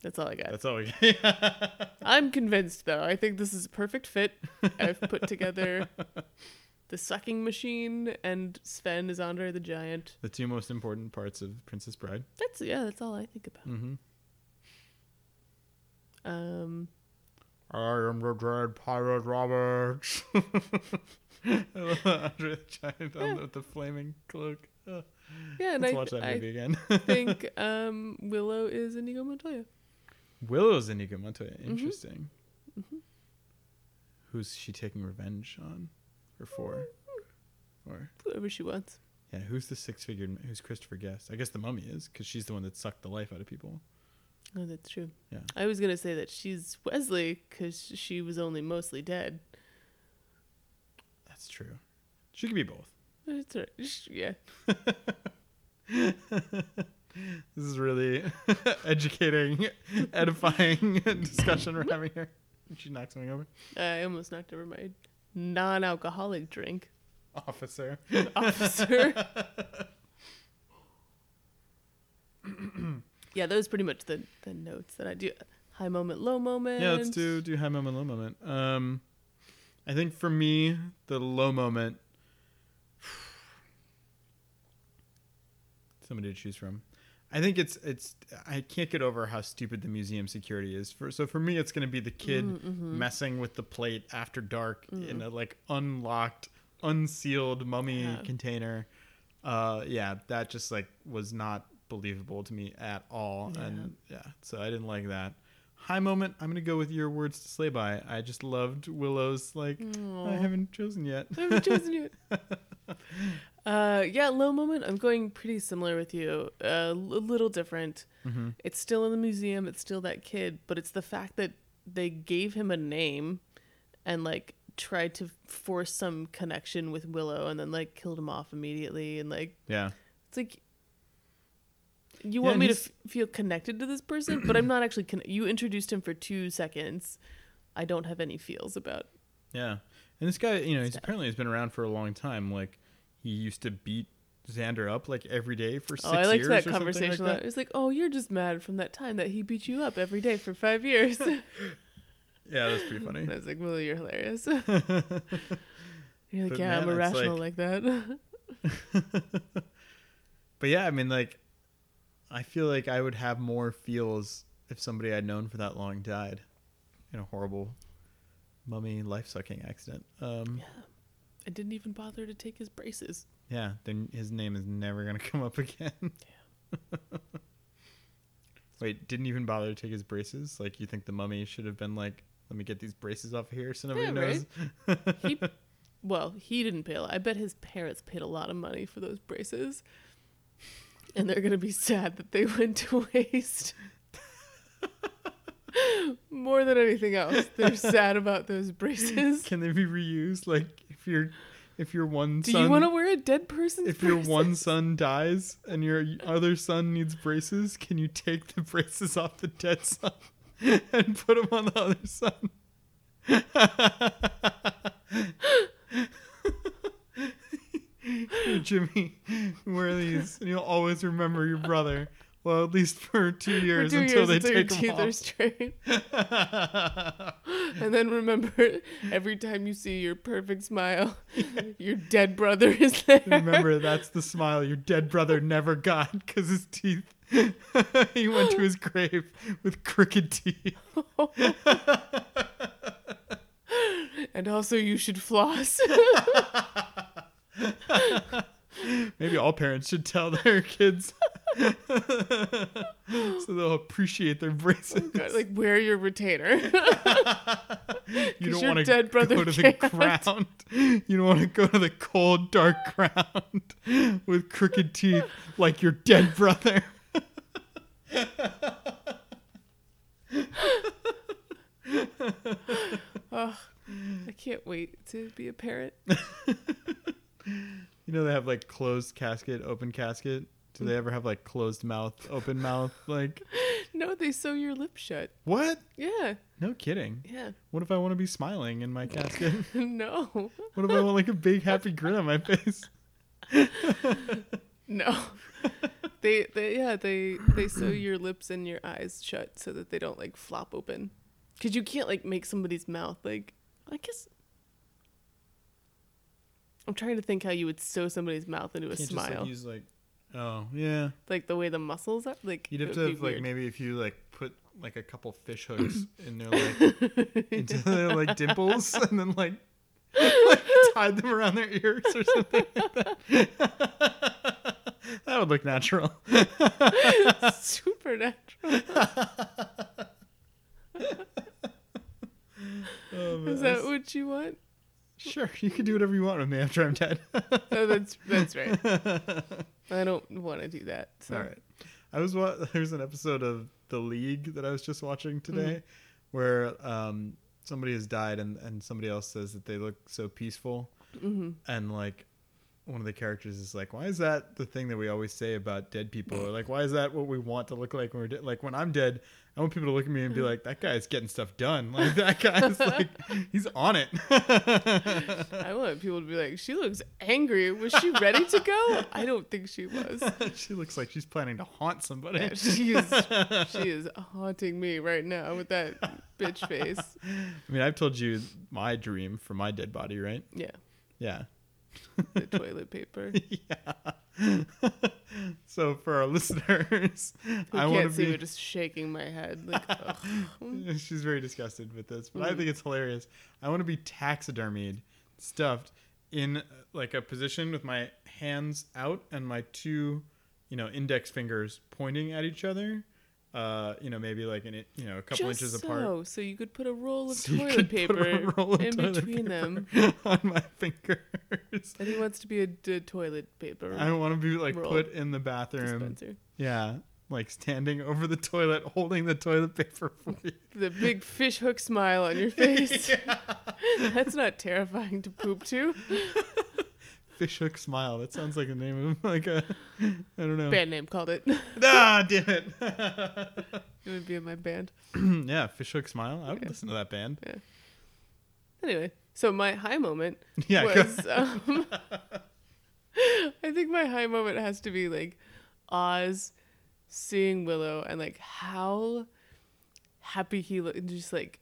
That's all I got. That's all we got. I'm convinced though. I think this is a perfect fit. I've put together the sucking machine and Sven is Andre the Giant. the two most important parts of Princess Bride. That's yeah, that's all I think about. Mm-hmm. Um I am the dread pirate Roberts. Andre the Giant Yeah. with the flaming cloak. Oh, yeah, and let's I, watch that I again. think um Willow is Inigo Montoya. Willow's Inigo Montoya. Mm-hmm. Interesting. Who's she taking revenge on? Or for? Or Whoever she wants. yeah, who's the six-fingered? Who's Christopher Guest? I guess the mummy is because she's the one that sucked the life out of people. Oh, that's true. Yeah. I was gonna say that she's Wesley because she was only mostly dead. That's true. She could be both. That's right. Yeah. This is really educating, edifying discussion we're having here. She knocks something over. I almost knocked over my non-alcoholic drink. Officer. officer. Yeah, those pretty much the the notes that I do. High moment, low moment. Yeah, let's do do high moment, low moment. Um, I think for me, the low moment. Somebody to choose from. I think it's it's. I can't get over how stupid the museum security is. For so for me, it's going to be the kid Mm-hmm. messing with the plate after dark in a like unlocked, unsealed mummy Yeah. container. Uh, yeah, that just like was not believable to me at all, Yeah. and yeah, so I didn't like that. High moment. I'm gonna go with your words to slay by. I just loved Willow's like. I haven't chosen yet. I haven't chosen yet. Uh, yeah, low moment. I'm going pretty similar with you. A uh, little different. mm-hmm. It's still in the museum. It's still that kid, but it's the fact that they gave him a name, and like tried to force some connection with Willow, and then like killed him off immediately, and like Yeah. It's like you want and me to f- feel connected to this person, but I'm not actually. Con- you introduced him for two seconds. I don't have any feels about. Yeah. And this guy, you know, he's apparently has been around for a long time. Like he used to beat Xander up like every day for six Oh, I liked years that conversation. Like Like It's like, oh, you're just mad from that time that he beat you up every day for five years. Yeah, that's pretty funny. I was like, well, you're hilarious. you're like, But yeah, I'm man, it's irrational like, that. But yeah, I mean, like, I feel like I would have more feels if somebody I'd known for that long died in a horrible mummy life sucking accident. Um, yeah, I didn't even bother to take his braces. yeah, then his name is never gonna come up again. Yeah. Wait, didn't even bother to take his braces? Like, you think the mummy should have been like, "Let me get these braces off of here so nobody Yeah, knows." He, well, he didn't pay. A lot. I bet his parents paid a lot of money for those braces, and they're gonna be sad that they went to waste. More than anything else, they're sad about those braces. Can they be reused? Like, if your if your one Do son, you want to wear a dead person's if your one son dies and your other son needs braces, can you take the braces off the dead son and put them on the other son? Jimmy, wear these, and you'll always remember your brother. Well, at least for two For years two until years they until your take teeth them are off. straight. And then remember, every time you see your perfect smile, your dead brother is there. Remember, that's the smile your dead brother never got because his teeth. he went to his grave with crooked teeth. And also, you should floss. Maybe all parents should tell their kids so they'll appreciate their braces. Oh God, like, wear your retainer. you don't want to go to can't. ground. You don't want to go to the cold, dark ground with crooked teeth like your dead brother. oh, I can't wait to be a parent. You know they have like closed casket, open casket. Do they ever have like closed mouth, open mouth? Like No, they sew your lips shut. what? Yeah, No kidding. yeah. What if I want to be smiling in my casket? no, What if I want like a big happy grin on my face? no. They, they, yeah, they, they sew your lips and your eyes shut so that they don't like flop open. Cause you can't like make somebody's mouth like. I guess. I'm trying to think how you would sew somebody's mouth into a Can't smile, just like use like oh yeah. like the way the muscles are. Like You'd have to have like weird. maybe if you like put like a couple fish hooks in their like into their like dimples and then like, like tied them around their ears or something like that. that would look natural. supernatural. Oh, man. Is that what you want? Sure, you can do whatever you want with me after I'm dead. No, that's that's right. I don't want to do that. So. All right. I was wa- there's an episode of The League that I was just watching today Mm-hmm. where um somebody has died and and somebody else says that they look so peaceful Mm-hmm. and like one of the characters is like why is that the thing that we always say about dead people or like why is that what we want to look like when we're dead like when i'm dead i want people to look at me and be mm. like that guy's getting stuff done like that guy's like he's on it I want people to be like, she looks angry. Was she ready to go? I don't think she was. she looks like she's planning to haunt somebody Yeah, she is she is haunting me right now with that bitch face. i mean i've told you my dream for my dead body right Yeah, yeah the toilet paper. yeah. so for our listeners, Who I want can't to see be. me just shaking my head like. She's very disgusted with this, but I Mhm. think it's hilarious. I want to be taxidermied, stuffed in uh, like a position with my hands out and my two, you know, index fingers pointing at each other. Uh, you know, maybe like an, you know, a couple Just inches so, apart. so you could put a roll of So toilet could put a paper roll of in toilet between paper them. on my fingers. And he wants to be a d- toilet paper I don't want to be like put in the bathroom. dispenser. Yeah, like standing over the toilet, holding the toilet paper for you. The big fish hook smile on your face. That's not terrifying to poop to. Fish hook smile. That sounds like a name of like a, I don't know. Band name called it. Ah, damn it. It would be in my band. yeah, fish hook smile. I would Yeah. listen to that band. Yeah. Anyway, so my high moment Yeah, was um, I think my high moment has to be like Oz seeing Willow and like how happy he looked just like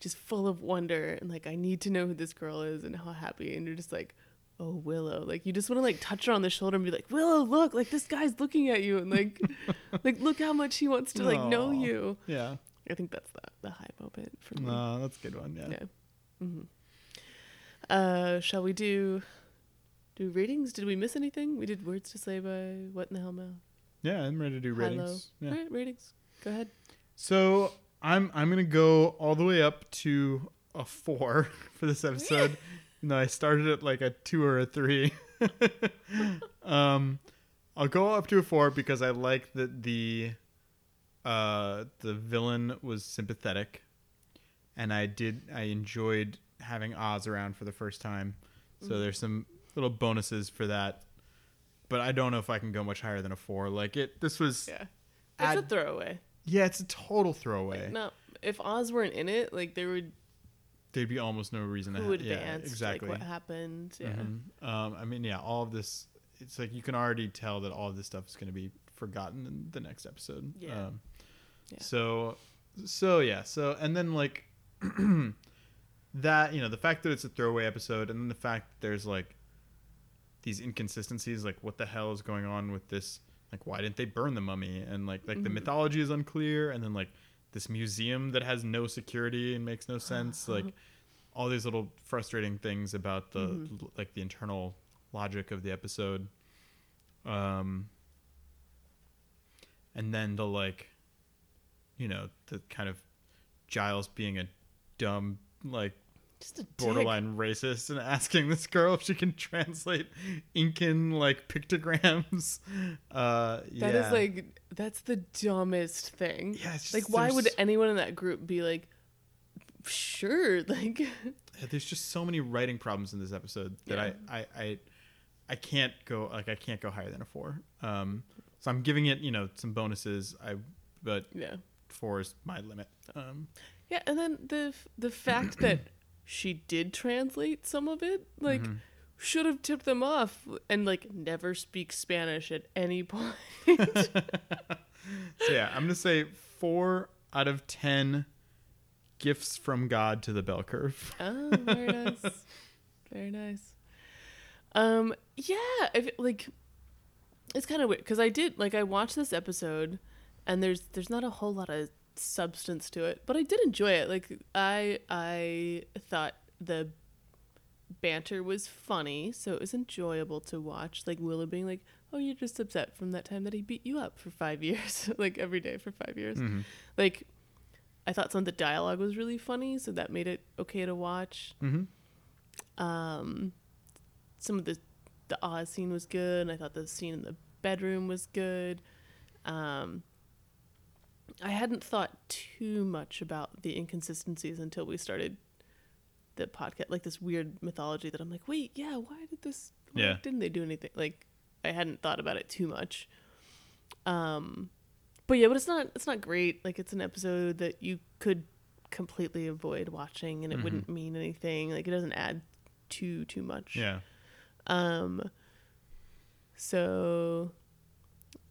just full of wonder and like I need to know who this girl is and how happy and you're just like oh Willow like you just want to like touch her on the shoulder and be like Willow look like this guy's looking at you and like like look how much he wants to like know you yeah. I think that's the, the high moment for me No, that's a good one. Yeah. yeah. hmm Uh, shall we do do ratings? Did we miss anything? We did words to say by what in the Hellmouth? Yeah, I'm ready to do High, ratings. Yeah. All right, ratings. Go ahead. So I'm I'm gonna go all the way up to a four for this episode. No, I started at like a two or a three. um, I'll go up to a four because I like that the uh the villain was sympathetic, and I did I enjoyed having Oz around for the first time. So there's some little bonuses for that. But I don't know if I can go much higher than a four. Like it, this was Yeah, it's a throwaway. yeah, it's a total throwaway. Like, no, if Oz weren't in it, like there would, there'd be almost no reason to who ha- advanced, yeah, exactly. like what happened. Yeah. Mhm. Um, I mean, yeah, all of this. It's like you can already tell that all of this stuff is going to be forgotten in the next episode. Yeah. Um, Yeah. So, so yeah. So and then like that, you know, the fact that it's a throwaway episode, and then the fact that there's like these inconsistencies, like what the hell is going on with this? Like, why didn't they burn the mummy? And like, like the Mhm. mythology is unclear, and then like this museum that has no security and makes no sense. like all these little frustrating things about the Mhm. like the internal logic of the episode um and then the like you know the kind of giles being a dumb like Just a dick. borderline racist and asking this girl if she can translate incan like pictograms uh That yeah is like that's the dumbest thing. yeah it's just, like why would anyone in that group be like sure like Yeah, there's just so many writing problems in this episode that Yeah. I, I I I can't go like I can't go higher than a four. Um, so I'm giving it you know some bonuses. I but yeah four is my limit. Um, yeah and then the the fact that she did translate some of it like mhm. should have tipped them off and like never speak spanish at any point so yeah, I'm gonna say four out of ten gifts from God to the bell curve. oh very nice very nice um yeah if like it's kind of weird because i did like i watched this episode and there's there's not a whole lot of substance to it but i did enjoy it like i i thought the banter was funny so it was enjoyable to watch like willow being like oh you're just upset from that time that he beat you up for five years like every day for five years Mhm. like i thought some of the dialogue was really funny so that made it okay to watch Mhm. um some of the the Oz scene was good and i thought the scene in the bedroom was good um i hadn't thought too much about the inconsistencies until we started the podcast like this weird mythology that i'm like wait yeah why did this Yeah. didn't they do anything like i hadn't thought about it too much um but yeah but it's not it's not great like it's an episode that you could completely avoid watching and it Mhm. wouldn't mean anything like it doesn't add too too much Yeah. um so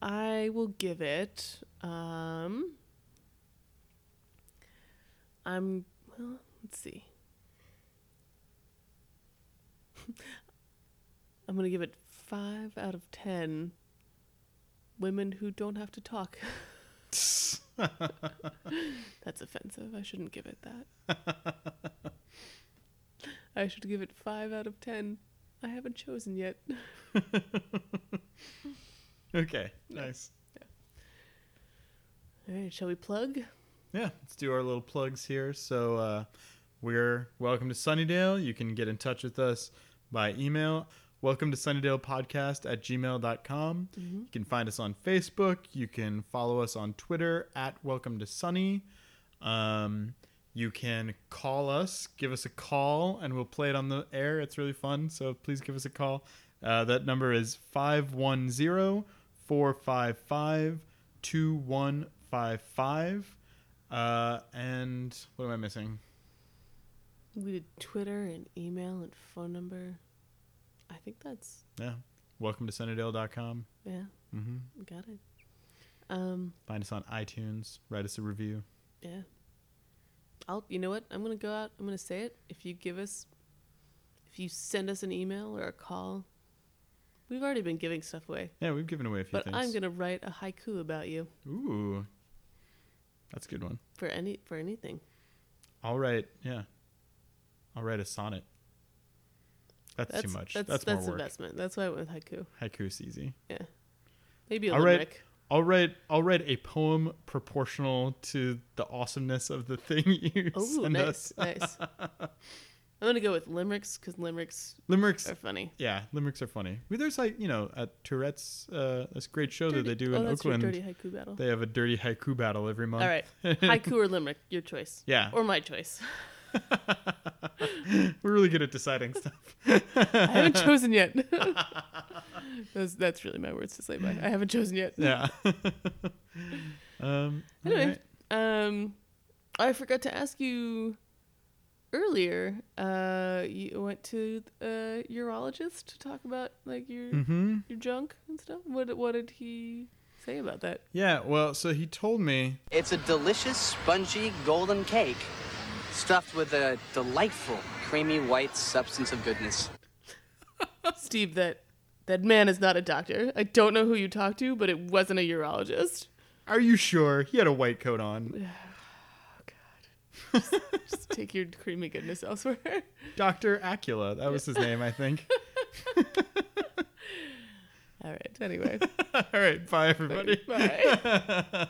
i will give it um i'm well let's see. I'm gonna give it five out of ten women who don't have to talk. That's offensive. I shouldn't give it that. I should give it five out of ten. I haven't chosen yet okay. Nice. All right, shall we plug? Yeah, let's do our little plugs here. So uh, we're welcome to Sunnydale. You can get in touch with us by email. Welcome to Sunnydale Podcast at gmail.com. You can find us on Facebook. You can follow us on Twitter at Welcome to Sunny. Um, you can call us, give us a call, and we'll play it on the air. It's really fun. So please give us a call. Uh, that number is 510 455 2155. Uh, and what am I missing? We did Twitter and email and phone number. I think that's Yeah. Welcome to Sunnydale.com. yeah, Mm-hmm. got it. Um, Find us on iTunes. Write us a review. yeah. I'll. You know what? I'm gonna go out. I'm gonna say it. If you give us, if you send us an email or a call, we've already been giving stuff away. Yeah, we've given away a few But things. I'm gonna write a haiku about you Ooh. That's a good one. for any for anything. I'll write, yeah. I'll write a sonnet. That's, That's too much. That's That's, that's, more work. investment. That's why I went with haiku. Haiku's easy. Yeah, maybe a right. limerick. I'll write I'll write a poem proportional to the awesomeness of the thing you Oh, send nice, us. nice. I'm gonna go with limericks because limericks Limericks are funny. yeah, limericks are funny. There's like, you know, at Tourette's uh this great show that they do oh, in Oakland. dirty haiku battle. They have a dirty haiku battle every month. All right, haiku or limerick, your choice, Yeah. or my choice. We're really good at deciding stuff. I haven't chosen yet. that's, that's really my words to say. By I haven't chosen yet. Yeah. um Anyway. alright. Um, I forgot to ask you earlier, uh, you went to a urologist to talk about like your Mm-hmm. your junk and stuff. What what did he say about that? Yeah, well, so he told me It's a delicious, spongy, golden cake stuffed with a delightful, creamy white substance of goodness. Steve, that that man is not a doctor. I don't know who you talked to, but it wasn't a urologist. Are you sure? He had a white coat on. Just take your creamy goodness elsewhere. Dr. Acula. That was his name, I think. All right. Anyway, All right. Bye, everybody. bye.